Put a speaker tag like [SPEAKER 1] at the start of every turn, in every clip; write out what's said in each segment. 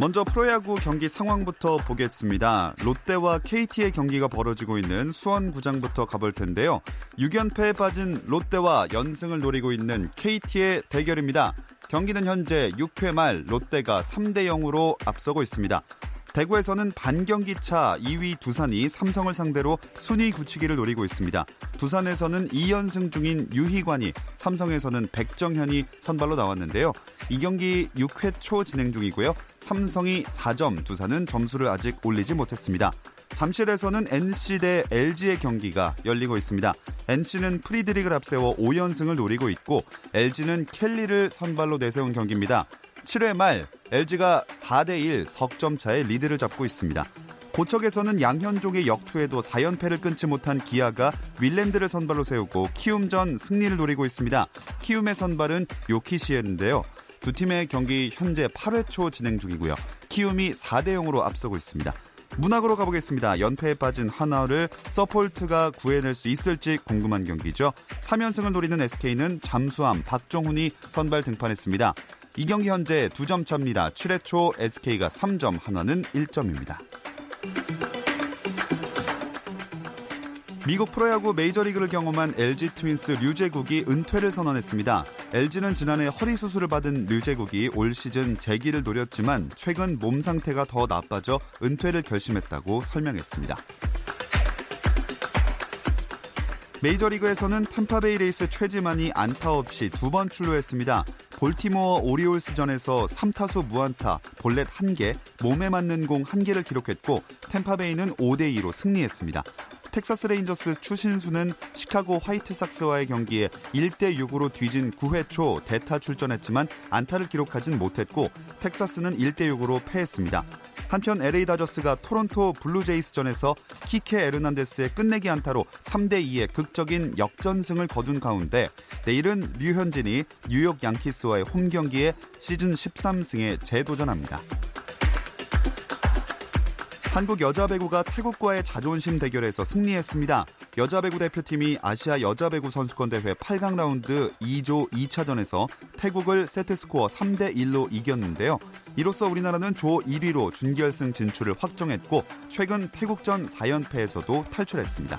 [SPEAKER 1] 먼저 프로야구 경기 상황부터 보겠습니다. 롯데와 KT의 경기가 벌어지고 있는 수원구장부터 가볼 텐데요. 6연패에 빠진 롯데와 연승을 노리고 있는 KT의 대결입니다. 경기는 현재 6회 말 롯데가 3대 0으로 앞서고 있습니다. 대구에서는 반경기차 2위 두산이 삼성을 상대로 순위 굳히기를 노리고 있습니다. 두산에서는 2연승 중인 유희관이 삼성에서는 백정현이 선발로 나왔는데요. 이 경기 6회 초 진행 중이고요. 삼성이 4점, 두산은 점수를 아직 올리지 못했습니다. 잠실에서는 NC 대 LG의 경기가 열리고 있습니다. NC는 프리드릭을 앞세워 5연승을 노리고 있고 LG는 켈리를 선발로 내세운 경기입니다. 7회 말 LG가 4대1 석점 차의 리드를 잡고 있습니다. 고척에서는 양현종의 역투에도 4연패를 끊지 못한 기아가 윌랜드를 선발로 세우고 키움전 승리를 노리고 있습니다. 키움의 선발은 요키시였는데요. 두 팀의 경기 현재 8회 초 진행 중이고요. 키움이 4대 0으로 앞서고 있습니다. 문학으로 가보겠습니다. 연패에 빠진 하나를 서폴트가 구해낼 수 있을지 궁금한 경기죠. 3연승을 노리는 SK는 잠수함 박정훈이 선발 등판했습니다. 이 경기 현재 2점 차입니다. 7회 초 SK가 3점, 하나는 1점입니다. 미국 프로야구 메이저리그를 경험한 LG 트윈스 류제국이 은퇴를 선언했습니다. LG는 지난해 허리 수술을 받은 류제국이 올 시즌 재기를 노렸지만 최근 몸 상태가 더 나빠져 은퇴를 결심했다고 설명했습니다. 메이저리그에서는 템파베이 레이스 최지만이 안타 없이 두 번 출루했습니다. 볼티모어 오리올스전에서 3타수 무안타, 볼넷 1개, 몸에 맞는 공 1개를 기록했고 템파베이는 5대 2로 승리했습니다. 텍사스 레인저스 추신수는 시카고 화이트삭스와의 경기에 1대 6으로 뒤진 9회 초 대타 출전했지만 안타를 기록하진 못했고 텍사스는 1대 6으로 패했습니다. 한편 LA 다저스가 토론토 블루제이스전에서 키케 에르난데스의 끝내기 안타로 3대 2의 극적인 역전승을 거둔 가운데 내일은 류현진이 뉴욕 양키스와의 홈 경기에 시즌 13승에 재도전합니다. 한국 여자 배구가 태국과의 자존심 대결에서 승리했습니다. 여자 배구 대표팀이 아시아 여자 배구 선수권 대회 8강 라운드 2조 2차전에서 태국을 세트 스코어 3대 1로 이겼는데요. 이로써 우리나라는 조 1위로 준결승 진출을 확정했고 최근 태국전 4연패에서도 탈출했습니다.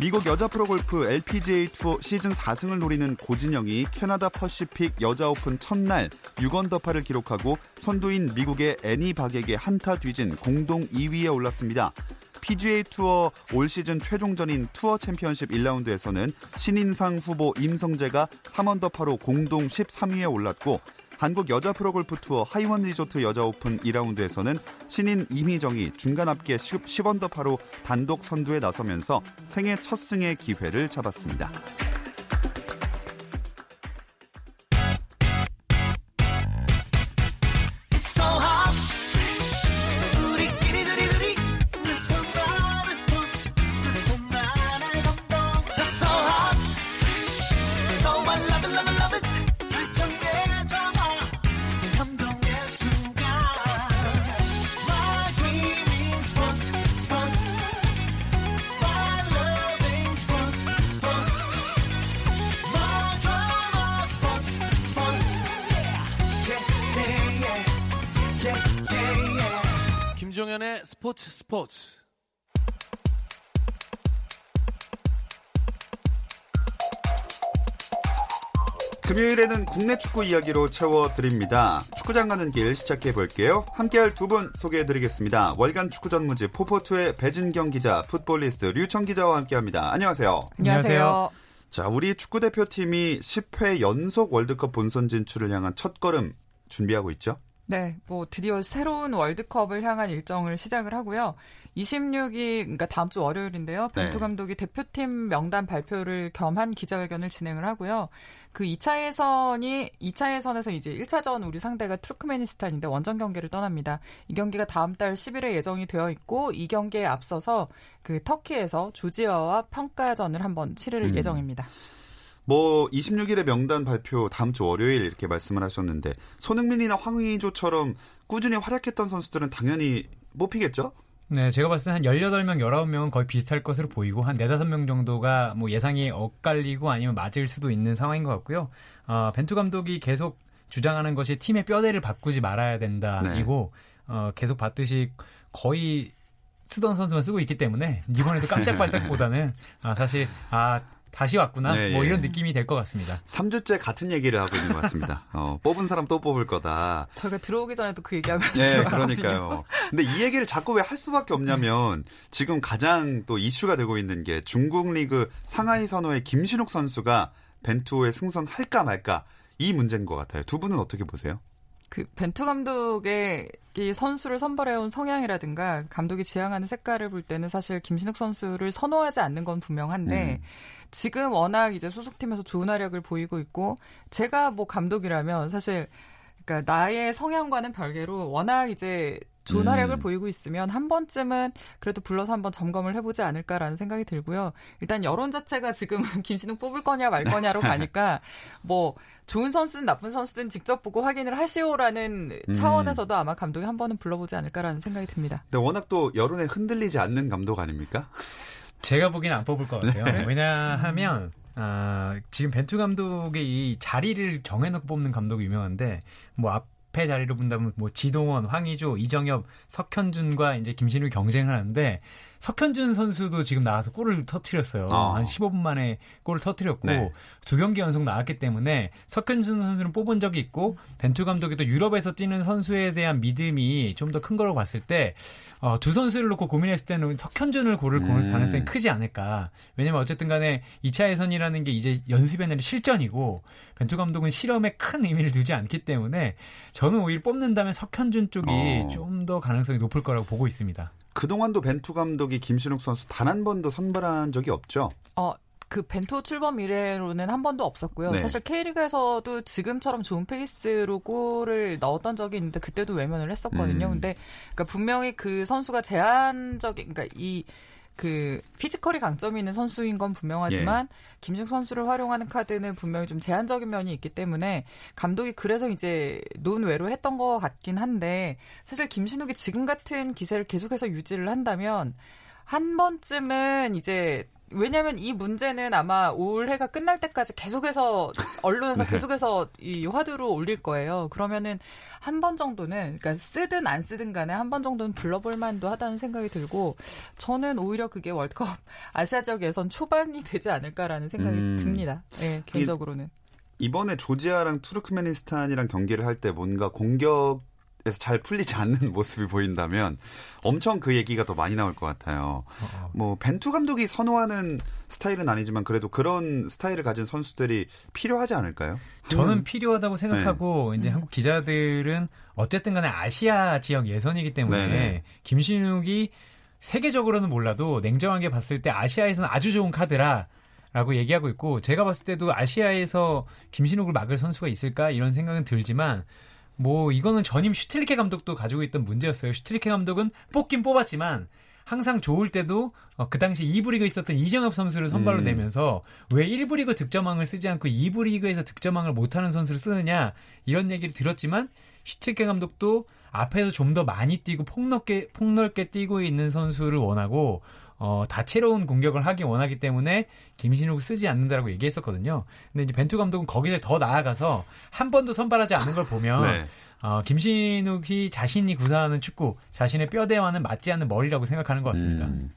[SPEAKER 1] 미국 여자 프로골프 LPGA 투어 시즌 4승을 노리는 고진영이 캐나다 퍼시픽 여자 오픈 첫날 6언더파를 기록하고 선두인 미국의 애니 박에게 한타 뒤진 공동 2위에 올랐습니다. PGA 투어 올 시즌 최종전인 투어 챔피언십 1라운드에서는 신인상 후보 임성재가 3언더파로 공동 13위에 올랐고 한국 여자 프로골프 투어 하이원 리조트 여자 오픈 2라운드에서는 신인 이미정이 중간 합계 10언더파로 단독 선두에 나서면서 생애 첫 승의 기회를 잡았습니다.
[SPEAKER 2] 김종현의 스포츠 스포츠.
[SPEAKER 1] 금요일에는 국내 축구 이야기로 채워드립니다. 축구장 가는 길 시작해 볼게요. 함께할 두 분 소개해 드리겠습니다. 월간 축구 전문지 포포투의 배진경 기자, 풋볼리스트 류청 기자와 함께합니다. 안녕하세요.
[SPEAKER 3] 안녕하세요.
[SPEAKER 1] 자, 우리 축구 대표팀이 10회 연속 월드컵 본선 진출을 향한 첫 걸음 준비하고 있죠?
[SPEAKER 3] 네, 뭐 드디어 새로운 월드컵을 향한 일정을 시작을 하고요. 26일, 그러니까 다음 주 월요일인데요. 벤투
[SPEAKER 1] 네.
[SPEAKER 3] 감독이 대표팀 명단 발표를 겸한 기자회견을 진행을 하고요. 그 2차 예선이 2차 예선에서 이제 1차전 우리 상대가 투르크메니스탄인데 원정 경기를 떠납니다. 이 경기가 다음 달 10일에 예정이 되어 있고 이 경기에 앞서서 그 터키에서 조지아와 평가전을 한번 치를
[SPEAKER 1] 음.
[SPEAKER 3] 예정입니다.
[SPEAKER 1] 뭐 26일에 명단 발표 다음 주 월요일 이렇게 말씀을 하셨는데 손흥민이나 황의조처럼 꾸준히 활약했던 선수들은 당연히 뽑히겠죠?
[SPEAKER 4] 네, 제가 봤을 때 한 18명, 19명은 거의 비슷할 것으로 보이고 한 4, 5명 정도가 뭐 예상이 엇갈리고 아니면 맞을 수도 있는 상황인 것 같고요. 어, 벤투 감독이 계속 주장하는 것이 팀의 뼈대를 바꾸지 말아야 된다.
[SPEAKER 1] 네.
[SPEAKER 4] 이고 어, 계속 봤듯이 거의 쓰던 선수만 쓰고 있기 때문에 이번에도 깜짝발짝보다는 아, 사실 아 다시 왔구나
[SPEAKER 1] 네,
[SPEAKER 4] 뭐
[SPEAKER 1] 예.
[SPEAKER 4] 이런 느낌이 될 것 같습니다.
[SPEAKER 1] 3주째 같은 얘기를 하고 있는 것 같습니다. 어, 뽑은 사람 또 뽑을 거다.
[SPEAKER 3] 저희가 들어오기 전에도 그 얘기하고
[SPEAKER 1] 네,
[SPEAKER 3] 있어요.
[SPEAKER 1] 그러니까요. 근데 이 얘기를 자꾸 왜 할 수밖에 없냐면 지금 가장 또 이슈가 되고 있는 게 중국 리그 상하이 선호의 김신욱 선수가 벤투호에 승선할까 말까 이 문제인 것 같아요. 두 분은 어떻게 보세요?
[SPEAKER 3] 그 벤투 감독의 이 선수를 선발해온 성향이라든가 감독이 지향하는 색깔을 볼 때는 사실 김신욱 선수를 선호하지 않는 건 분명한데
[SPEAKER 1] 음.
[SPEAKER 3] 지금 워낙 이제 소속팀에서 좋은 활약을 보이고 있고 제가 뭐 감독이라면 사실 그러니까 나의 성향과는 별개로 워낙 이제 좋은
[SPEAKER 1] 음.
[SPEAKER 3] 활약을 보이고 있으면 한 번쯤은 그래도 불러서 한번 점검을 해보지 않을까라는 생각이 들고요. 일단 여론 자체가 지금 김신욱 뽑을 거냐 말 거냐로 가니까 뭐 좋은 선수든 나쁜 선수든 직접 보고 확인을 하시오라는
[SPEAKER 1] 음.
[SPEAKER 3] 차원에서도 아마 감독이 한 번은 불러보지 않을까라는 생각이 듭니다.
[SPEAKER 1] 근데 워낙 또 여론에 흔들리지 않는 감독 아닙니까?
[SPEAKER 4] 제가 보기엔 안 뽑을 것 같아요.
[SPEAKER 1] 네.
[SPEAKER 4] 왜냐하면 아, 지금 벤투 감독의 이 자리를 정해놓고 뽑는 감독이 유명한데 뭐 앞 에 자리로 본다면 뭐 지동원, 황의조, 이정엽, 석현준과 이제 김신우 경쟁을 하는데 석현준 선수도 지금 나와서 골을 터트렸어요.
[SPEAKER 1] 어.
[SPEAKER 4] 한 15분 만에 골을 터트렸고
[SPEAKER 1] 네.
[SPEAKER 4] 두 경기 연속 나왔기 때문에 석현준 선수는 뽑은 적이 있고 벤투 감독이 또 유럽에서 뛰는 선수에 대한 믿음이 좀 더 큰 거라고 봤을 때 어, 두 선수를 놓고 고민했을 때는 석현준을 고를
[SPEAKER 1] 음.
[SPEAKER 4] 가능성이 크지 않을까. 왜냐면 어쨌든 간에 2차 예선이라는 게 이제 연습이 아니라 실전이고 벤투 감독은 실험에 큰 의미를 두지 않기 때문에 저는 오히려 뽑는다면 석현준 쪽이
[SPEAKER 1] 어.
[SPEAKER 4] 좀더 가능성이 높을 거라고 보고 있습니다.
[SPEAKER 1] 그동안도 벤투 감독이 김신욱 선수 단 한 번도 선발한 적이 없죠.
[SPEAKER 3] 어, 그 벤투 출범 이래로는 한 번도 없었고요.
[SPEAKER 1] 네.
[SPEAKER 3] 사실 K리그에서도 지금처럼 좋은 페이스로 골을 넣었던 적이 있는데 그때도 외면을 했었거든요.
[SPEAKER 1] 음.
[SPEAKER 3] 근데 그러니까 분명히 그 선수가 제한적인 그러니까 이 그 피지컬이 강점이 있는 선수인 건 분명하지만
[SPEAKER 1] 예.
[SPEAKER 3] 김승 선수를 활용하는 카드는 분명히 좀 제한적인 면이 있기 때문에 감독이 그래서 이제 논외로 했던 것 같긴 한데 사실 김신욱이 지금 같은 기세를 계속해서 유지를 한다면 한 번쯤은 이제 왜냐하면 이 문제는 아마 올해가 끝날 때까지 계속해서 언론에서
[SPEAKER 1] 네.
[SPEAKER 3] 계속해서 이 화두로 올릴 거예요. 그러면은 한 번 정도는 그러니까 쓰든 안 쓰든 간에 한 번 정도는 불러볼 만도 하다는 생각이 들고 저는 오히려 그게 월드컵 아시아 지역 예선 초반이 되지 않을까라는 생각이
[SPEAKER 1] 음.
[SPEAKER 3] 듭니다. 예, 개인적으로는.
[SPEAKER 1] 이번에 조지아랑 투르크메니스탄이랑 경기를 할 때 뭔가 공격 에서 잘 풀리지 않는 모습이 보인다면 엄청 그 얘기가 더 많이 나올 것 같아요. 뭐 벤투 감독이 선호하는 스타일은 아니지만 그래도 그런 스타일을 가진 선수들이 필요하지 않을까요?
[SPEAKER 4] 저는 필요하다고 생각하고 이제 한국 기자들은 어쨌든 간에 아시아 지역 예선이기 때문에
[SPEAKER 1] 네.
[SPEAKER 4] 김신욱이 세계적으로는 몰라도 냉정하게 봤을 때 아시아에서는 아주 좋은 카드라 라고 얘기하고 있고 제가 봤을 때도 아시아에서 김신욱을 막을 선수가 있을까 이런 생각은 들지만 뭐 이거는 전임 슈틸리케 감독도 가지고 있던 문제였어요. 슈틸리케 감독은 뽑긴 뽑았지만 항상 좋을 때도 어, 그 당시 2부 리그에 있었던 이정엽 선수를 선발로
[SPEAKER 1] 음.
[SPEAKER 4] 내면서 왜 1부 리그 득점왕을 쓰지 않고 2부 리그에서 득점왕을 못하는 선수를 쓰느냐 이런 얘기를 들었지만 슈틸케 감독도 앞에서 좀 더 많이 뛰고 폭넓게 폭넓게 뛰고 있는 선수를 원하고 어, 다채로운 공격을 하기 원하기 때문에 김신욱을 쓰지 않는다라고 얘기했었거든요. 근데 이제 벤투 감독은 거기서 더 나아가서 한 번도 선발하지 않는 걸 보면
[SPEAKER 1] 네.
[SPEAKER 4] 어, 김신욱이 자신이 구사하는 축구, 자신의 뼈대와는 맞지 않는 머리라고 생각하는 것 같습니다.
[SPEAKER 1] 음.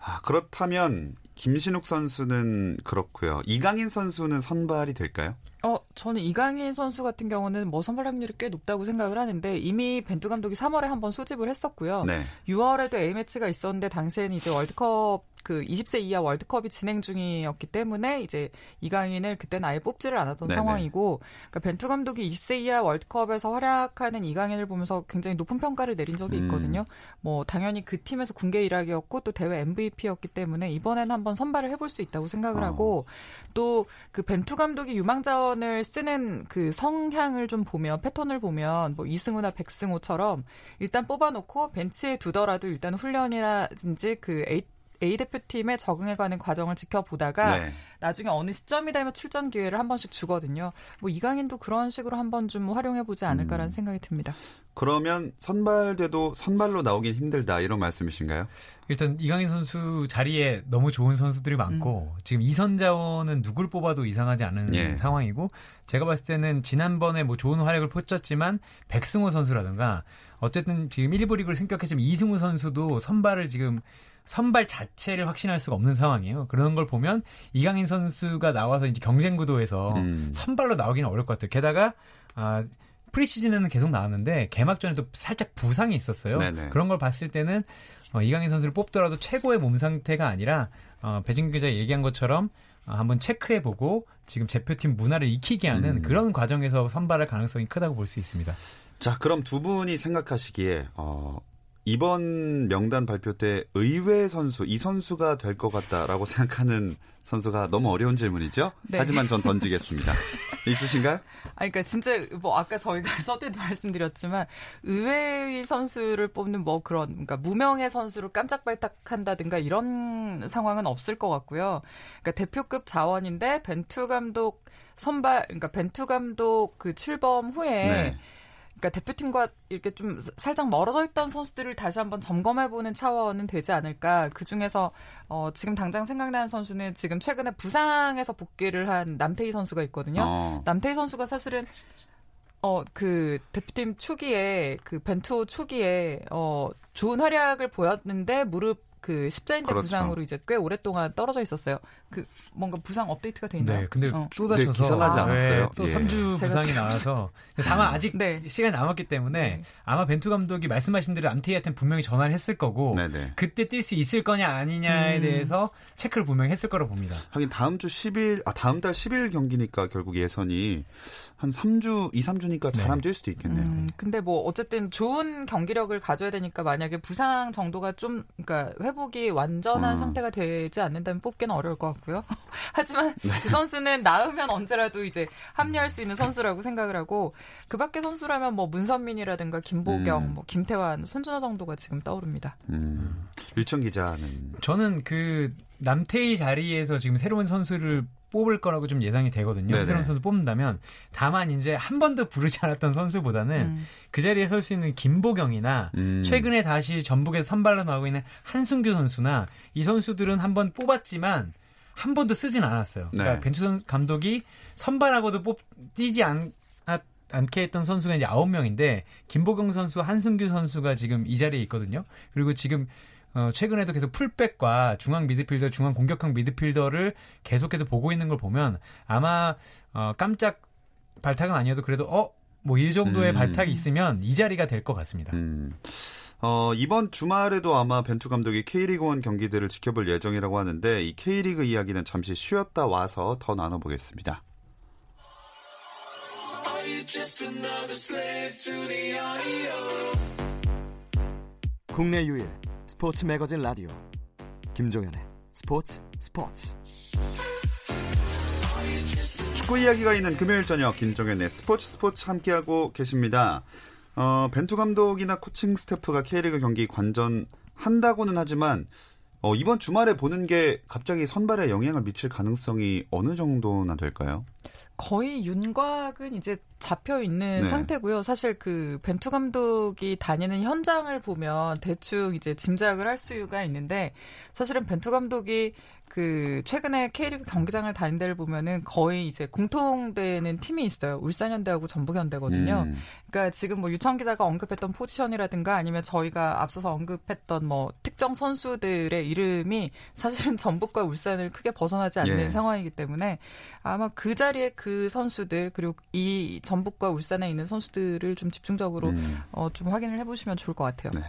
[SPEAKER 1] 아, 그렇다면 김신욱 선수는 그렇고요. 이강인 선수는 선발이 될까요?
[SPEAKER 3] 어, 저는 이강인 선수 같은 경우는 뭐 선발 확률이 꽤 높다고 생각을 하는데 이미 벤투 감독이 3월에 한번 소집을 했었고요.
[SPEAKER 1] 네.
[SPEAKER 3] 6월에도 A매치가 있었는데 당시에는 이제 월드컵 그 20세 이하 월드컵이 진행 중이었기 때문에 이제 이강인을 그때는 아예 뽑지를 않았던
[SPEAKER 1] 네네.
[SPEAKER 3] 상황이고 그러니까 벤투 감독이 20세 이하 월드컵에서 활약하는 이강인을 보면서 굉장히 높은 평가를 내린 적이
[SPEAKER 1] 음.
[SPEAKER 3] 있거든요. 뭐 당연히 그 팀에서 군계 일학이었고 또 대회 MVP였기 때문에 이번에는 한번 선발을 해볼 수 있다고 생각을
[SPEAKER 1] 어.
[SPEAKER 3] 하고 또 그 벤투 감독이 유망자원을 쓰는 그 성향을 좀 보면 패턴을 보면 뭐 이승우나 백승호처럼 일단 뽑아놓고 벤치에 두더라도 일단 훈련이라든지 그 A A 대표팀에 적응해가는 과정을 지켜보다가
[SPEAKER 1] 네.
[SPEAKER 3] 나중에 어느 시점이 되면 출전 기회를 한 번씩 주거든요. 뭐 이강인도 그런 식으로 한 번 좀 활용해보지 않을까라는
[SPEAKER 1] 음.
[SPEAKER 3] 생각이 듭니다.
[SPEAKER 1] 그러면 선발돼도 선발로 나오긴 힘들다 이런 말씀이신가요?
[SPEAKER 4] 일단 이강인 선수 자리에 너무 좋은 선수들이 많고 지금 이선 자원은 누굴 뽑아도 이상하지 않은
[SPEAKER 1] 예.
[SPEAKER 4] 상황이고 제가 봤을 때는 지난번에 뭐 좋은 활약을 펼쳤지만 백승호 선수라든가 어쨌든 지금 1부 리그를 승격했지만 이승우 선수도 선발을 지금 선발 자체를 확신할 수가 없는 상황이에요. 그런 걸 보면 이강인 선수가 나와서 이제 경쟁 구도에서
[SPEAKER 1] 음.
[SPEAKER 4] 선발로 나오기는 어려울 것 같아요. 게다가 아 프리시즌에는 계속 나왔는데 개막전에 도 살짝 부상이 있었어요.
[SPEAKER 1] 네네.
[SPEAKER 4] 그런 걸 봤을 때는 어, 이강인 선수를 뽑더라도 최고의 몸 상태가 아니라 어, 배진규 기자 얘기한 것처럼 어, 한번 체크해보고 지금 대표팀 문화를 익히게 하는
[SPEAKER 1] 음.
[SPEAKER 4] 그런 과정에서 선발할 가능성이 크다고 볼 수 있습니다.
[SPEAKER 1] 자, 그럼 두 분이 생각하시기에 어, 이번 명단 발표 때 의외 선수 이 선수가 될 것 같다라고 생각하는 선수가 너무 어려운 질문이죠.
[SPEAKER 3] 네.
[SPEAKER 1] 하지만 전 던지겠습니다. 있으신가요?
[SPEAKER 3] 아, 그러니까 진짜 뭐 아까 저희가 서두에도 말씀드렸지만 의외의 선수를 뽑는 뭐 그런 그러니까 무명의 선수를 깜짝 발탁한다든가 이런 상황은 없을 것 같고요. 그러니까 대표급 자원인데 벤투 감독 선발 그러니까 벤투 감독 그 출범 후에
[SPEAKER 1] 네.
[SPEAKER 3] 그러니까 대표팀과 이렇게 좀 살짝 멀어져 있던 선수들을 다시 한번 점검해보는 차원은 되지 않을까. 그 중에서 어, 지금 당장 생각나는 선수는 지금 최근에 부상에서 복귀를 한 남태희 선수가 있거든요.
[SPEAKER 1] 어,
[SPEAKER 3] 남태희 선수가 사실은 어 그 대표팀 초기에 그 벤투 초기에 어 좋은 활약을 보였는데 무릎 그 십자인대
[SPEAKER 1] 그렇죠.
[SPEAKER 3] 부상으로 이제 꽤 오랫동안 떨어져 있었어요. 그 뭔가 부상 업데이트가 돼 있나요?
[SPEAKER 4] 네, 근데
[SPEAKER 3] 어.
[SPEAKER 4] 또
[SPEAKER 1] 네,
[SPEAKER 4] 다쳐서
[SPEAKER 1] 기사 나지 않았어요?
[SPEAKER 4] 네, 또
[SPEAKER 1] 예.
[SPEAKER 4] 3주
[SPEAKER 3] 제가
[SPEAKER 4] 부상이 나와서 다만 아직
[SPEAKER 3] 네.
[SPEAKER 4] 시간이 남았기 때문에
[SPEAKER 3] 네.
[SPEAKER 4] 아마 벤투 감독이 말씀하신 대로 암테이한테는 분명히 전화를 했을 거고
[SPEAKER 1] 네네.
[SPEAKER 4] 그때 뛸 수 있을 거냐 아니냐에
[SPEAKER 3] 음.
[SPEAKER 4] 대해서 체크를 분명히 했을 거라고 봅니다.
[SPEAKER 1] 하긴 다음 주 10일, 아, 다음 달 10일 경기니까 결국 예선이 한 3주, 2, 3주니까 잘하면 뛸 수도 있겠네요.
[SPEAKER 3] 음, 근데 뭐 어쨌든 좋은 경기력을 가져야 되니까 만약에 부상 정도가 좀 그러니까 회복이 완전한
[SPEAKER 1] 음.
[SPEAKER 3] 상태가 되지 않는다면 뽑기는 어려울 것 같고요. 하지만
[SPEAKER 1] 네.
[SPEAKER 3] 그 선수는 나으면 언제라도 이제 합류할 수 있는 선수라고 생각을 하고 그 밖에 선수라면 뭐 문선민이라든가 김보경,
[SPEAKER 1] 음.
[SPEAKER 3] 뭐 김태환, 손준호 정도가 지금 떠오릅니다.
[SPEAKER 1] 음. 류청 기자는
[SPEAKER 4] 저는 그 남태희 자리에서 지금 새로운 선수를 뽑을 거라고 좀 예상이 되거든요.
[SPEAKER 1] 네네.
[SPEAKER 4] 선수 뽑는다면 다만 이제 한 번도 부르지 않았던 선수보다는
[SPEAKER 3] 음.
[SPEAKER 4] 그 자리에 설 수 있는 김보경이나
[SPEAKER 1] 음.
[SPEAKER 4] 최근에 다시 전북에서 선발로 나오고 있는 한승규 선수나 이 선수들은 한 번 뽑았지만 한 번도 쓰진 않았어요. 그러니까
[SPEAKER 1] 네.
[SPEAKER 4] 벤투 선- 감독이 선발하고도 뽑 뛰지 않, 아- 않게 했던 선수가 이제 아홉 명인데 김보경 선수, 한승규 선수가 지금 이 자리에 있거든요. 그리고 지금 어, 최근에도 계속 풀백과 중앙 미드필더, 중앙 공격형 미드필더를 계속해서 보고 있는 걸 보면 아마 어, 깜짝 발탁은 아니어도 그래도 어 뭐 이 정도의
[SPEAKER 1] 음.
[SPEAKER 4] 발탁이 있으면 이 자리가 될 것 같습니다.
[SPEAKER 1] 음. 어, 이번 주말에도 아마 벤투 감독이 K리그1 경기들을 지켜볼 예정이라고 하는데 이 K리그 이야기는 잠시 쉬었다 와서 더 나눠보겠습니다.
[SPEAKER 5] 국내 유일 스포츠 매거진 라디오 김종현의 스포츠 스포츠
[SPEAKER 1] 축구 이야기가 있는 금요일 저녁 김정현의 스포츠 스포츠 함께하고 계십니다. 어, 벤투 감독이나 코칭 스태프가 K리그 경기 관전 한다고는 하지만 어, 이번 주말에 보는 게 갑자기 선발에 영향을 미칠 가능성이 어느 정도나 될까요?
[SPEAKER 3] 거의 윤곽은 이제 잡혀 있는
[SPEAKER 1] 네.
[SPEAKER 3] 상태고요. 사실 그 벤투 감독이 다니는 현장을 보면 대충 이제 짐작을 할 수가 있는데 사실은 벤투 감독이 그 최근에 K리그 경기장을 다닌 데를 보면은 거의 이제 공통되는 팀이 있어요. 울산현대하고 전북현대거든요.
[SPEAKER 1] 음,
[SPEAKER 3] 그러니까 지금 뭐 유청 기자가 언급했던 포지션이라든가 아니면 저희가 앞서서 언급했던 뭐 특정 선수들의 이름이 사실은 전북과 울산을 크게 벗어나지 않는
[SPEAKER 1] 예.
[SPEAKER 3] 상황이기 때문에 아마 그 자리 에그 선수들 그리고 이 전북과 울산에 있는 선수들을 좀 집중적으로
[SPEAKER 1] 음.
[SPEAKER 3] 어, 좀 확인을 해보시면 좋을 것 같아요.
[SPEAKER 1] 네.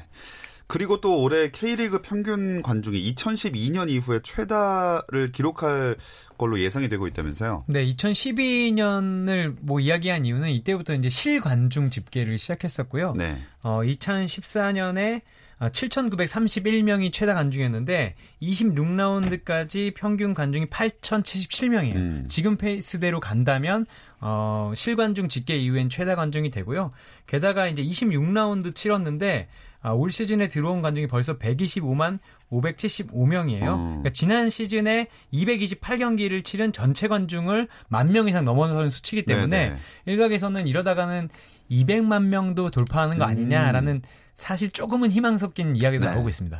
[SPEAKER 1] 그리고 또 올해 K리그 평균 관중이 2012년 이후에 최다를 기록할 걸로 예상이 되고 있다면서요?
[SPEAKER 4] 네, 2012년을 뭐 이야기한 이유는 이때부터 이제 실관중 집계를 시작했었고요.
[SPEAKER 1] 네.
[SPEAKER 4] 어, 2014년에 7,931명이 최다 관중이었는데 26라운드까지 평균 관중이 8,077명이에요.
[SPEAKER 1] 음.
[SPEAKER 4] 지금 페이스대로 간다면 어, 실관중 집계 이후엔 최다 관중이 되고요. 게다가 이제 26라운드 치렀는데 아, 올 시즌에 들어온 관중이 벌써 125만 575명이에요.
[SPEAKER 1] 어.
[SPEAKER 4] 그러니까 지난 시즌에 228경기를 치른 전체 관중을 만 명 이상 넘어서는 수치이기 때문에
[SPEAKER 1] 네네.
[SPEAKER 4] 일각에서는 이러다가는 200만 명도 돌파하는 거 아니냐라는 사실 조금은 희망 섞인 이야기도
[SPEAKER 1] 음. 네.
[SPEAKER 4] 나오고 있습니다.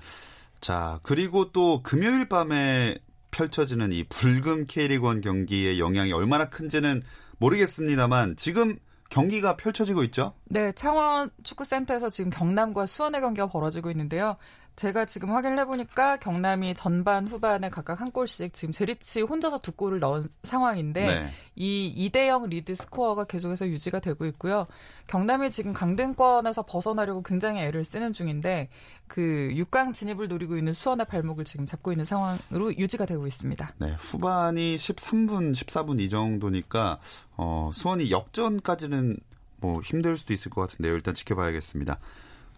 [SPEAKER 1] 자, 그리고 또 금요일 밤에 펼쳐지는 이 불금 K리그1 경기의 영향이 얼마나 큰지는 모르겠습니다만 지금 경기가 펼쳐지고 있죠?
[SPEAKER 3] 네, 창원 축구센터에서 지금 경남과 수원의 경기가 벌어지고 있는데요. 제가 지금 확인을 해보니까 경남이 전반 후반에 각각 한 골씩 지금 제리치 혼자서 두 골을 넣은 상황인데
[SPEAKER 1] 네.
[SPEAKER 3] 이 2대0 리드 스코어가 계속해서 유지가 되고 있고요. 경남이 지금 강등권에서 벗어나려고 굉장히 애를 쓰는 중인데 그 6강 진입을 노리고 있는 수원의 발목을 지금 잡고 있는 상황으로 유지가 되고 있습니다.
[SPEAKER 1] 네, 후반이 13분, 14분 이 정도니까 어, 수원이 역전까지는 뭐 힘들 수도 있을 것 같은데요. 일단 지켜봐야겠습니다.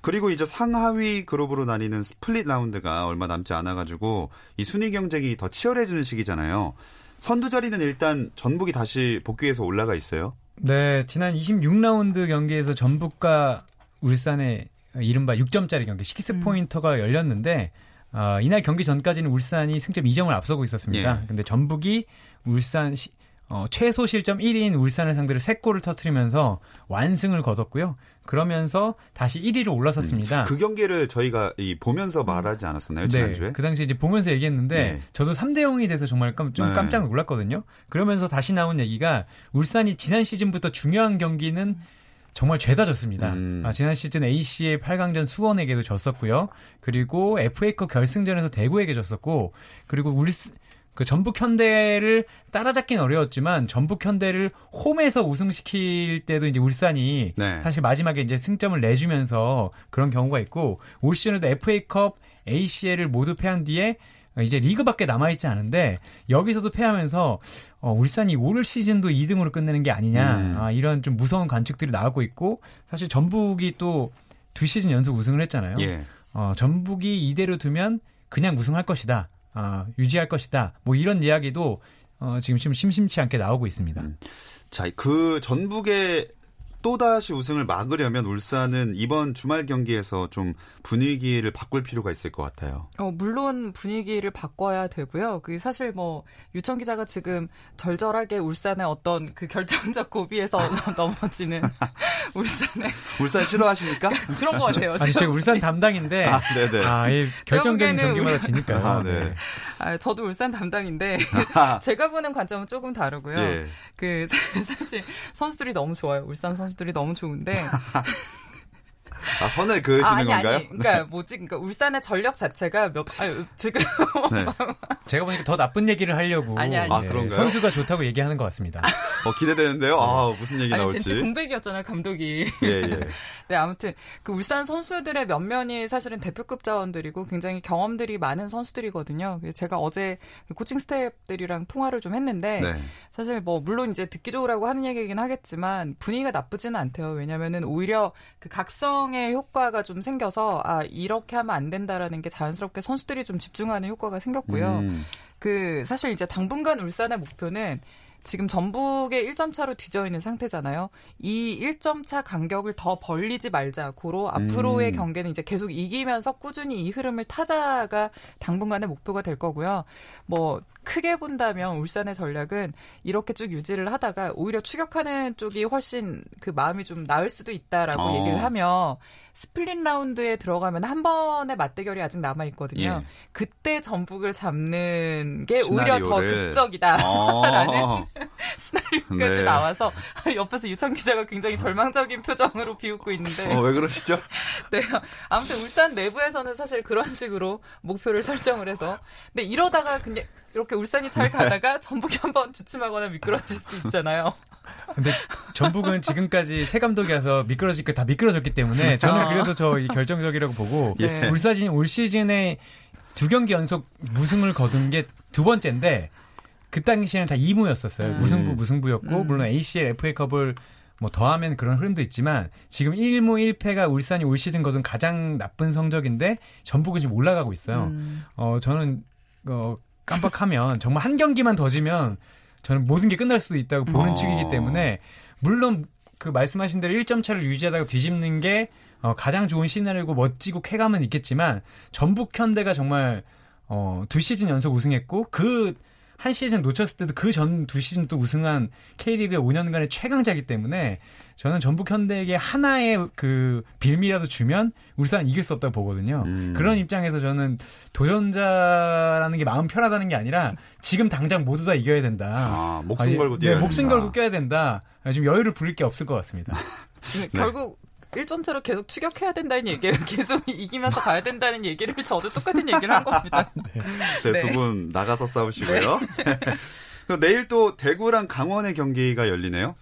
[SPEAKER 1] 그리고 이제 상하위 그룹으로 나뉘는 스플릿 라운드가 얼마 남지 않아가지고 이 순위 경쟁이 더 치열해지는 시기잖아요. 선두 자리는 일단 전북이 다시 복귀해서 올라가 있어요.
[SPEAKER 4] 네, 지난 26라운드 경기에서 전북과 울산의 이른바 6점짜리 경기 시키스 포인터가 열렸는데 어, 이날 경기 전까지는 울산이 승점 2점을 앞서고 있었습니다.
[SPEAKER 1] 예.
[SPEAKER 4] 근데 전북이 울산 시- 어, 최소 실점 1위인 울산을 상대로 3골을 터트리면서 완승을 거뒀고요. 그러면서 다시 1위로 올라섰습니다.
[SPEAKER 1] 그 경기를 저희가 이 보면서 말하지 않았었나요 지난주에?
[SPEAKER 4] 네, 그 당시에 이제 보면서 얘기했는데
[SPEAKER 1] 네.
[SPEAKER 4] 저도 3대 0이 돼서 정말 깜, 좀
[SPEAKER 1] 네.
[SPEAKER 4] 깜짝 놀랐거든요. 그러면서 다시 나온 얘기가 울산이 지난 시즌부터 중요한 경기는 정말 죄다 졌습니다.
[SPEAKER 1] 음.
[SPEAKER 4] 아, 지난 시즌 AC의 8강전 수원에게도 졌었고요. 그리고 FA컵 결승전에서 대구에게 졌었고 그리고 울스 그 전북 현대를 따라잡긴 어려웠지만 전북 현대를 홈에서 우승시킬 때도 이제 울산이
[SPEAKER 1] 네.
[SPEAKER 4] 사실 마지막에 이제 승점을 내주면서 그런 경우가 있고 올 시즌에도 FA컵, ACL을 모두 패한 뒤에 이제 리그밖에 남아있지 않은데 여기서도 패하면서 어, 울산이 올 시즌도 2등으로 끝내는 게 아니냐
[SPEAKER 1] 음.
[SPEAKER 4] 아, 이런 좀 무서운 관측들이 나오고 있고 사실 전북이 또 두 시즌 연속 우승을 했잖아요.
[SPEAKER 1] 예.
[SPEAKER 4] 어, 전북이 이대로 두면 그냥 우승할 것이다. 아, 유지할 것이다. 뭐 이런 이야기도 어, 지금 좀 심심치 않게 나오고 있습니다.
[SPEAKER 1] 음. 자, 그 전북의 또다시 우승을 막으려면 울산은 이번 주말 경기에서 좀 분위기를 바꿀 필요가 있을 것 같아요.
[SPEAKER 3] 어, 물론 분위기를 바꿔야 되고요. 그 사실 뭐 유청 기자가 지금 절절하게 울산의 어떤 그 결정적 고비에서 넘어지는 울산의
[SPEAKER 1] 울산 싫어하십니까?
[SPEAKER 3] 그런 것 같아요.
[SPEAKER 4] 아니, 제가 울산 담당인데
[SPEAKER 1] 아, 네네.
[SPEAKER 4] 아, 이 결정적인 경기마다 지니까요.
[SPEAKER 1] 아, 네.
[SPEAKER 3] 아, 저도 울산 담당인데 제가 보는 관점은 조금 다르고요.
[SPEAKER 1] 예.
[SPEAKER 3] 그 사실 선수들이 너무 좋아요. 울산 선수 들이 너무 좋은데
[SPEAKER 1] 아, 선을 그으시는
[SPEAKER 3] 아, 아니
[SPEAKER 1] 건가요?
[SPEAKER 3] 아니. 그러니까 뭐지? 그러니까 울산의 전력 자체가 몇 아유, 지금
[SPEAKER 1] 네.
[SPEAKER 4] 제가 보니까 더 나쁜 얘기를 하려고
[SPEAKER 3] 아니, 아니.
[SPEAKER 1] 아, 그런가요?
[SPEAKER 4] 선수가 좋다고 얘기하는 것 같습니다.
[SPEAKER 1] 어, 기대되는데요. 아, 무슨 얘기
[SPEAKER 3] 아니
[SPEAKER 1] 나올지.
[SPEAKER 3] 벤치 공백이었잖아요 감독이.
[SPEAKER 1] 예, 예.
[SPEAKER 3] 네, 아무튼 그 울산 선수들의 면면이 사실은 대표급 자원들이고 굉장히 경험들이 많은 선수들이거든요. 제가 어제 그 코칭 스태프들이랑 통화를 좀 했는데
[SPEAKER 1] 네.
[SPEAKER 3] 사실 뭐 물론 이제 듣기 좋으라고 하는 얘기긴 하겠지만 분위기가 나쁘지는 않대요. 왜냐면은 오히려 그 각성 의 효과가 좀 생겨서 아 이렇게 하면 안 된다라는 게 자연스럽게 선수들이 좀 집중하는 효과가 생겼고요.
[SPEAKER 1] 음,
[SPEAKER 3] 그 사실 이제 당분간 울산의 목표는 지금 전북에 1점 차로 뒤져 있는 상태잖아요. 이 1점 차 간격을 더 벌리지 말자. 고로 앞으로의
[SPEAKER 1] 음.
[SPEAKER 3] 경기는 이제 계속 이기면서 꾸준히 이 흐름을 타자가 당분간의 목표가 될 거고요. 뭐 크게 본다면 울산의 전략은 이렇게 쭉 유지를 하다가 오히려 추격하는 쪽이 훨씬 그 마음이 좀 나을 수도 있다라고
[SPEAKER 1] 어.
[SPEAKER 3] 얘기를 하며 스플릿 라운드에 들어가면 한 번의 맞대결이 아직 남아 있거든요.
[SPEAKER 1] 예.
[SPEAKER 3] 그때 전북을 잡는 게 오히려 더
[SPEAKER 1] 시나리오를.
[SPEAKER 3] 극적이다. 라는
[SPEAKER 1] 어,
[SPEAKER 3] 시나리오까지
[SPEAKER 1] 네.
[SPEAKER 3] 나와서 옆에서 유창 기자가 굉장히 절망적인 표정으로 비웃고 있는데
[SPEAKER 1] 어, 왜 그러시죠?
[SPEAKER 3] 네. 아무튼 울산 내부에서는 사실 그런 식으로 목표를 설정을 해서 근데 이러다가 그냥 이렇게 울산이 잘 가다가 전북이 한번 주춤하거나 미끄러질 수 있잖아요.
[SPEAKER 4] 근데 전북은 지금까지 새 감독이 와서 미끄러질 거다 미끄러졌기 때문에 저는
[SPEAKER 3] 아.
[SPEAKER 4] 그래도 저이 결정적이라고 보고
[SPEAKER 3] 예.
[SPEAKER 4] 울산이 올 시즌에 두 경기 연속 무승을 거둔 게 두 번째인데 그 당시에는 다 2무였었어요.
[SPEAKER 3] 음.
[SPEAKER 4] 무승부 무승부였고
[SPEAKER 3] 음.
[SPEAKER 4] 물론 ACL, FA컵을 뭐 더하면 그런 흐름도 있지만 지금 1무 1패가 울산이 올 시즌 거둔 가장 나쁜 성적인데 전북은 지금 올라가고 있어요.
[SPEAKER 3] 음.
[SPEAKER 4] 어 저는 어 깜빡하면 정말 한 경기만 더 지면 저는 모든 게 끝날 수도 있다고 보는
[SPEAKER 1] 어.
[SPEAKER 4] 측이기 때문에 물론 그 말씀하신 대로 1점 차를 유지하다가 뒤집는 게 어, 가장 좋은 시나리오고 멋지고 쾌감은 있겠지만 전북 현대가 정말 어, 두 시즌 연속 우승했고 그 한 시즌 놓쳤을 때도 그 전 두 시즌 또 우승한 K리그의 5년간의 최강자이기 때문에 저는 전북 현대에게 하나의 그 빌미라도 주면 울산 이길 수 없다고 보거든요.
[SPEAKER 1] 음.
[SPEAKER 4] 그런 입장에서 저는 도전자라는 게 마음 편하다는 게 아니라 지금 당장 모두 다 이겨야 된다.
[SPEAKER 1] 아, 목숨
[SPEAKER 4] 아니,
[SPEAKER 1] 걸고
[SPEAKER 4] 네,
[SPEAKER 1] 뛰어야
[SPEAKER 4] 목숨
[SPEAKER 1] 된다.
[SPEAKER 4] 걸고 껴야 된다. 지금 여유를 부릴 게 없을 것 같습니다.
[SPEAKER 3] 네, 결국 1점차로 계속 추격해야 된다는 얘기예요. 계속 이기면서 가야 된다는 얘기를 저도 똑같은 얘기를 한 겁니다.
[SPEAKER 1] 네,
[SPEAKER 3] 네.
[SPEAKER 1] 두분 나가서 싸우시고요. 그럼 내일 또 대구랑 강원의 경기가 열리네요.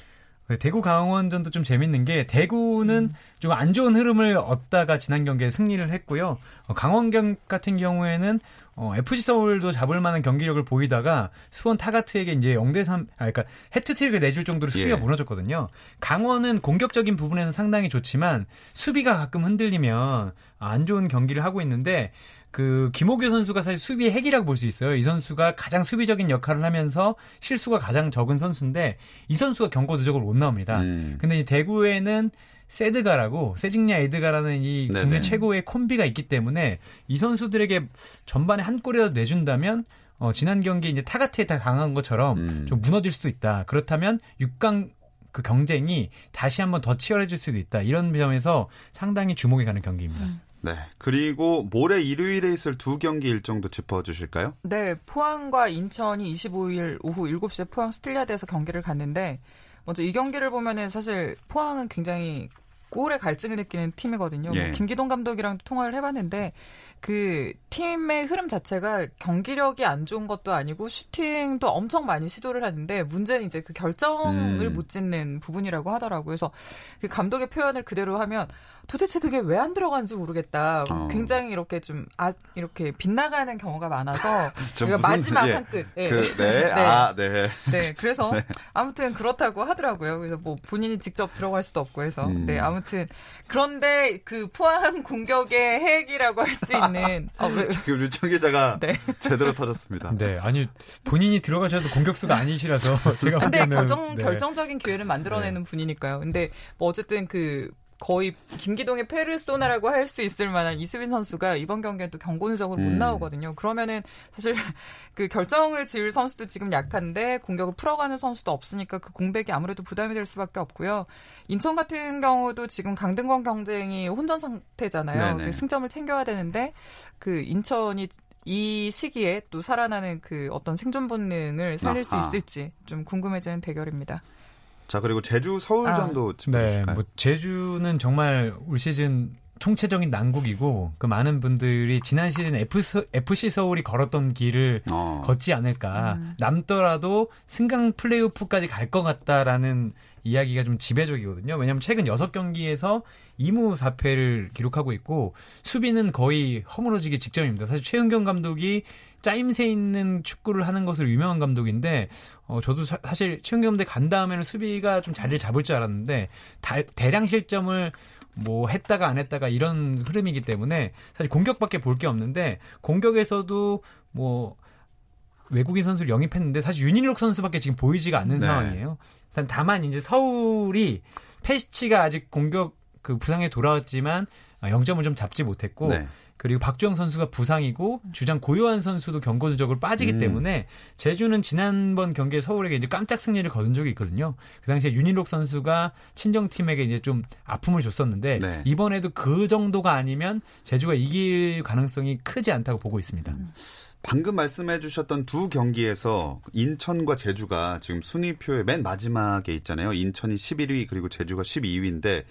[SPEAKER 4] 네, 대구 강원전도 좀 재밌는 게 대구는 좀안 좋은 흐름을 얻다가 지난 경기에 승리를 했고요. 어, 강원 경 같은 경우에는 어, FC 서울도 잡을 만한 경기력을 보이다가 수원 타가트에게 이제 0대 3, 아, 그러니까 해트트릭을 내줄 정도로 수비가
[SPEAKER 1] 예.
[SPEAKER 4] 무너졌거든요. 강원은 공격적인 부분에는 상당히 좋지만 수비가 가끔 흔들리면 안 좋은 경기를 하고 있는데 그 김호규 선수가 사실 수비의 핵이라고 볼 수 있어요. 이 선수가 가장 수비적인 역할을 하면서 실수가 가장 적은 선수인데 이 선수가 경고 누적으로 못 나옵니다.
[SPEAKER 1] 음.
[SPEAKER 4] 근데 이 대구에는 세드가라고 세징야 에드가라는 이
[SPEAKER 1] 네네.
[SPEAKER 4] 국내 최고의 콤비가 있기 때문에 이 선수들에게 전반에 한 골이라도 내준다면 어, 지난 경기 이제 타가트에 당한 것처럼
[SPEAKER 1] 음.
[SPEAKER 4] 좀 무너질 수도 있다. 그렇다면 6강 그 경쟁이 다시 한번 더 치열해질 수도 있다. 이런 점에서 상당히 주목이 가는 경기입니다.
[SPEAKER 1] 네. 그리고 모레 일요일에 있을 두 경기 일정도 짚어주실까요?
[SPEAKER 3] 네, 포항과 인천이 25일 오후 7시에 포항 스틸야드에서 경기를 갖는데 먼저 이 경기를 보면은 사실 포항은 굉장히 골에 갈증을 느끼는 팀이거든요.
[SPEAKER 1] 예.
[SPEAKER 3] 뭐 김기동 감독이랑 통화를 해봤는데 그 팀의 흐름 자체가 경기력이 안 좋은 것도 아니고 슈팅도 엄청 많이 시도를 하는데 문제는 이제 그 결정을
[SPEAKER 1] 음.
[SPEAKER 3] 못 짓는 부분이라고 하더라고요. 그래서 그 감독의 표현을 그대로 하면 도대체 그게 왜 안 들어간지 모르겠다.
[SPEAKER 1] 어.
[SPEAKER 3] 굉장히 이렇게 좀 아, 이렇게 빗나가는 경우가 많아서
[SPEAKER 1] 무슨-
[SPEAKER 3] 마지막
[SPEAKER 1] 예.
[SPEAKER 3] 한 끝. 예.
[SPEAKER 1] 그, 네. 아, 네.
[SPEAKER 3] 네, 그래서 아무튼 그렇다고 하더라고요. 그래서 뭐 본인이 직접 들어갈 수도 없고 해서.
[SPEAKER 1] 음.
[SPEAKER 3] 네, 아무튼 그런데 그 포항 공격의 핵이라고 할 수 있는 어, 왜,
[SPEAKER 1] 지금 유청 기자가
[SPEAKER 3] 네.
[SPEAKER 1] 제대로 터졌습니다.
[SPEAKER 4] 네, 아니 본인이 들어가셔도 공격수가 아니시라서 제가
[SPEAKER 3] 근데 결정
[SPEAKER 4] 네.
[SPEAKER 3] 결정적인 기회를 만들어내는 분이니까요. 근데 뭐 어쨌든 그 거의 김기동의 페르소나라고 할 수 있을 만한 이수빈 선수가 이번 경기엔 또 경고 누적으로 못
[SPEAKER 1] 음.
[SPEAKER 3] 나오거든요. 그러면은 사실 그 결정을 지을 선수도 지금 약한데 공격을 풀어가는 선수도 없으니까 그 공백이 아무래도 부담이 될 수밖에 없고요. 인천 같은 경우도 지금 강등권 경쟁이 혼전 상태잖아요. 그 승점을 챙겨야 되는데 그 인천이 이 시기에 또 살아나는 그 어떤 생존 본능을 살릴
[SPEAKER 1] 아하.
[SPEAKER 3] 수 있을지 좀 궁금해지는 대결입니다.
[SPEAKER 1] 자, 그리고 제주 서울전도
[SPEAKER 4] 네,
[SPEAKER 1] 짚어주실까요?
[SPEAKER 4] 뭐 제주는 정말 올 시즌 총체적인 난국이고 그 많은 분들이 지난 시즌 FC, FC 서울이 걸었던 길을
[SPEAKER 1] 어.
[SPEAKER 4] 걷지 않을까
[SPEAKER 3] 음.
[SPEAKER 4] 남더라도 승강 플레이오프까지 갈 것 같다라는 이야기가 좀 지배적이거든요. 왜냐하면 최근 6경기에서 2무 4패를 기록하고 있고 수비는 거의 허물어지기 직전입니다. 사실 최은경 감독이 짜임새 있는 축구를 하는 것으로 유명한 감독인데 어, 저도 사, 실 최은경 감독 간 다음에는 수비가 좀 자리를 잡을 줄 알았는데 다- 대량 실점을 뭐 했다가 안 했다가 이런 흐름이기 때문에 사실 공격밖에 볼 게 없는데 공격에서도 뭐 외국인 선수를 영입했는데 사실 윤일록 선수밖에 지금 보이지가 않는
[SPEAKER 1] 네.
[SPEAKER 4] 상황이에요. 단- 다만 이제 서울이 페시치가 아직 공격 그 부상에 돌아왔지만 아, 0점을 좀 잡지 못했고
[SPEAKER 1] 네.
[SPEAKER 4] 그리고 박주영 선수가 부상이고 주장 고요한 선수도 경고 누적으로 빠지기
[SPEAKER 1] 음.
[SPEAKER 4] 때문에 제주는 지난번 경기에 서울에게 이제 깜짝 승리를 거둔 적이 있거든요. 그 당시에 윤일록 선수가 친정팀에게 이제 좀 아픔을 줬었는데
[SPEAKER 1] 네.
[SPEAKER 4] 이번에도 그 정도가 아니면 제주가 이길 가능성이 크지 않다고 보고 있습니다.
[SPEAKER 1] 방금 말씀해 주셨던 두 경기에서 인천과 제주가 지금 순위표의 맨 마지막에 있잖아요. 인천이 11위 그리고 제주가 12위인데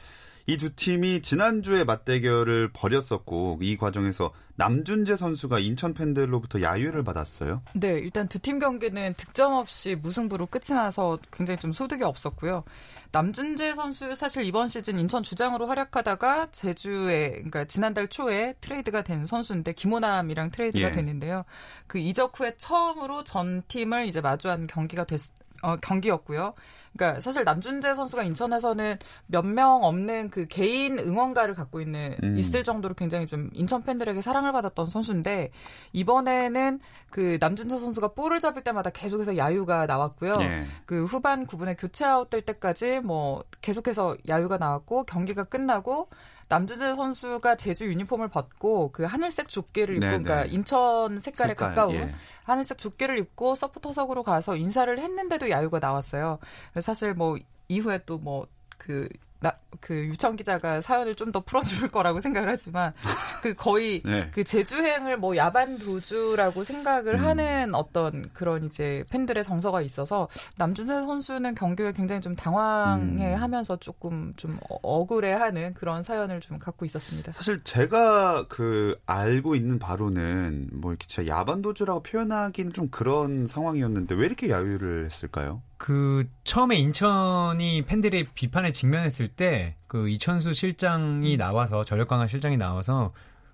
[SPEAKER 1] 이 두 팀이 지난주에 맞대결을 벌였었고 이 과정에서 남준재 선수가 인천 팬들로부터 야유를 받았어요.
[SPEAKER 3] 네, 일단 두 팀 경기는 득점 없이 무승부로 끝이 나서 굉장히 좀 소득이 없었고요. 남준재 선수 사실 이번 시즌 인천 주장으로 활약하다가 제주에 그러니까 지난달 초에 트레이드가 된 선수인데 김호남이랑 트레이드가
[SPEAKER 1] 예.
[SPEAKER 3] 됐는데요. 그 이적 후에 처음으로 전 팀을 이제 마주한 경기가 됐 어, 경기였고요. 그러니까 사실 남준재 선수가 인천에서는 몇 명 없는 그 개인 응원가를 갖고 있는
[SPEAKER 1] 음.
[SPEAKER 3] 있을 정도로 굉장히 좀 인천 팬들에게 사랑을 받았던 선수인데 이번에는 그 남준재 선수가 볼을 잡을 때마다 계속해서 야유가 나왔고요.
[SPEAKER 1] 예.
[SPEAKER 3] 그 후반 9분에 교체 아웃될 때까지 뭐 계속해서 야유가 나왔고 경기가 끝나고 남준재 선수가 제주 유니폼을 벗고 그 하늘색 조끼를 입고
[SPEAKER 1] 네,
[SPEAKER 3] 그러니까
[SPEAKER 1] 네.
[SPEAKER 3] 인천 색깔에
[SPEAKER 1] 색깔,
[SPEAKER 3] 가까운
[SPEAKER 1] 예.
[SPEAKER 3] 하늘색 조끼를 입고 서포터석으로 가서 인사를 했는데도 야유가 나왔어요. 사실 뭐 이후에 또뭐 그 나, 그 유청 기자가 사연을 좀 더 풀어줄 거라고 생각을 하지만 그 거의
[SPEAKER 1] 네.
[SPEAKER 3] 그 제주행을 뭐 야반 도주라고 생각을
[SPEAKER 1] 음.
[SPEAKER 3] 하는 어떤 그런 이제 팬들의 정서가 있어서 남준세 선수는 경기에 굉장히 좀 당황해하면서 조금 좀 어- 억울해하는 그런 사연을 좀 갖고 있었습니다.
[SPEAKER 1] 사실 제가 그 알고 있는 바로는 뭐 이렇게 진짜 야반 도주라고 표현하기는 좀 그런 상황이었는데 왜 이렇게 야유를 했을까요?
[SPEAKER 4] 그 처음에 인천이 팬들의 비판에 직면했을 때 그 이천수 실장이 나와서 전력 강화 실장이 나와서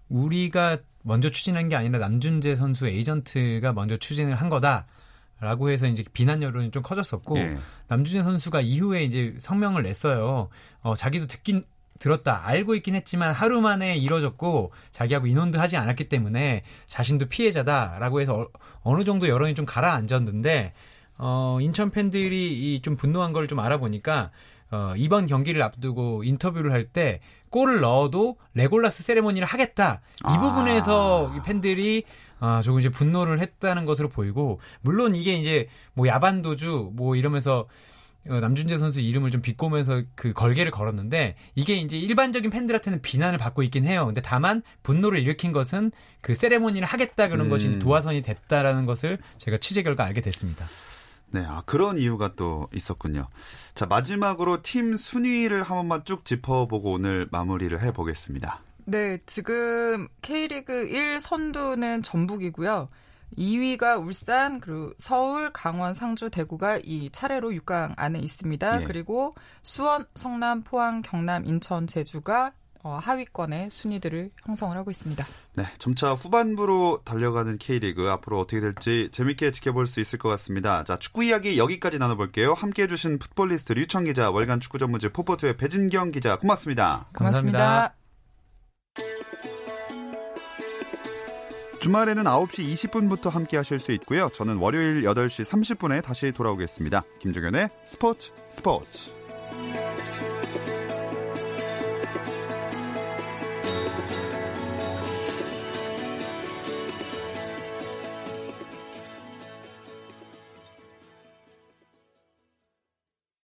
[SPEAKER 4] 우리가 먼저 추진한 게 아니라 남준재 선수 에이전트가 먼저 추진을 한 거다 라고 해서 이제 비난 여론이 좀 커졌었고
[SPEAKER 1] 예.
[SPEAKER 4] 남준재 선수가 이후에 이제 성명을 냈어요. 어, 자기도 듣긴 들었다. 알고 있긴 했지만 하루 만에 이뤄졌고 자기하고 의논도 하지 않았기 때문에 자신도 피해자다라고 해서 어느 정도 여론이 좀 가라앉았는데 어, 인천 팬들이 이 좀 분노한 걸 좀 알아보니까 어, 이번 경기를 앞두고 인터뷰를 할 때 골을 넣어도 레골라스 세레모니를 하겠다. 이
[SPEAKER 1] 아.
[SPEAKER 4] 부분에서 이 팬들이 아, 조금 이제 분노를 했다는 것으로 보이고 물론 이게 이제 뭐 야반 도주 뭐 이러면서 어, 남준재 선수 이름을 좀 비꼬면서 그 걸개를 걸었는데 이게 이제 일반적인 팬들한테는 비난을 받고 있긴 해요. 근데 다만 분노를 일으킨 것은 그 세레모니를 하겠다 그런
[SPEAKER 1] 음.
[SPEAKER 4] 것이 이제 도화선이 됐다라는 것을 제가 취재 결과 알게 됐습니다.
[SPEAKER 1] 네, 아, 그런 이유가 또 있었군요. 자, 마지막으로 팀 순위를 한 번만 쭉 짚어보고 오늘 마무리를 해보겠습니다.
[SPEAKER 3] 네, 지금 K리그 1 선두는 전북이고요. 2위가 울산, 그리고 서울, 강원, 상주, 대구가 이 차례로 6강 안에 있습니다.
[SPEAKER 1] 예.
[SPEAKER 3] 그리고 수원, 성남, 포항, 경남, 인천, 제주가 어, 하위권의 순위들을 형성을 하고 있습니다.
[SPEAKER 1] 네, 점차 후반부로 달려가는 K리그 앞으로 어떻게 될지 재밌게 지켜볼 수 있을 것 같습니다. 자, 축구 이야기 여기까지 나눠볼게요. 함께해 주신 풋볼리스트 류청 기자, 월간 축구 전문지 포포트의 배진경 기자, 고맙습니다.
[SPEAKER 3] 고맙습니다.
[SPEAKER 1] 주말에는 9시 20분부터 함께 하실 수 있고요. 저는 월요일 8시 30분에 다시 돌아오겠습니다. 김종현의 스포츠 스포츠.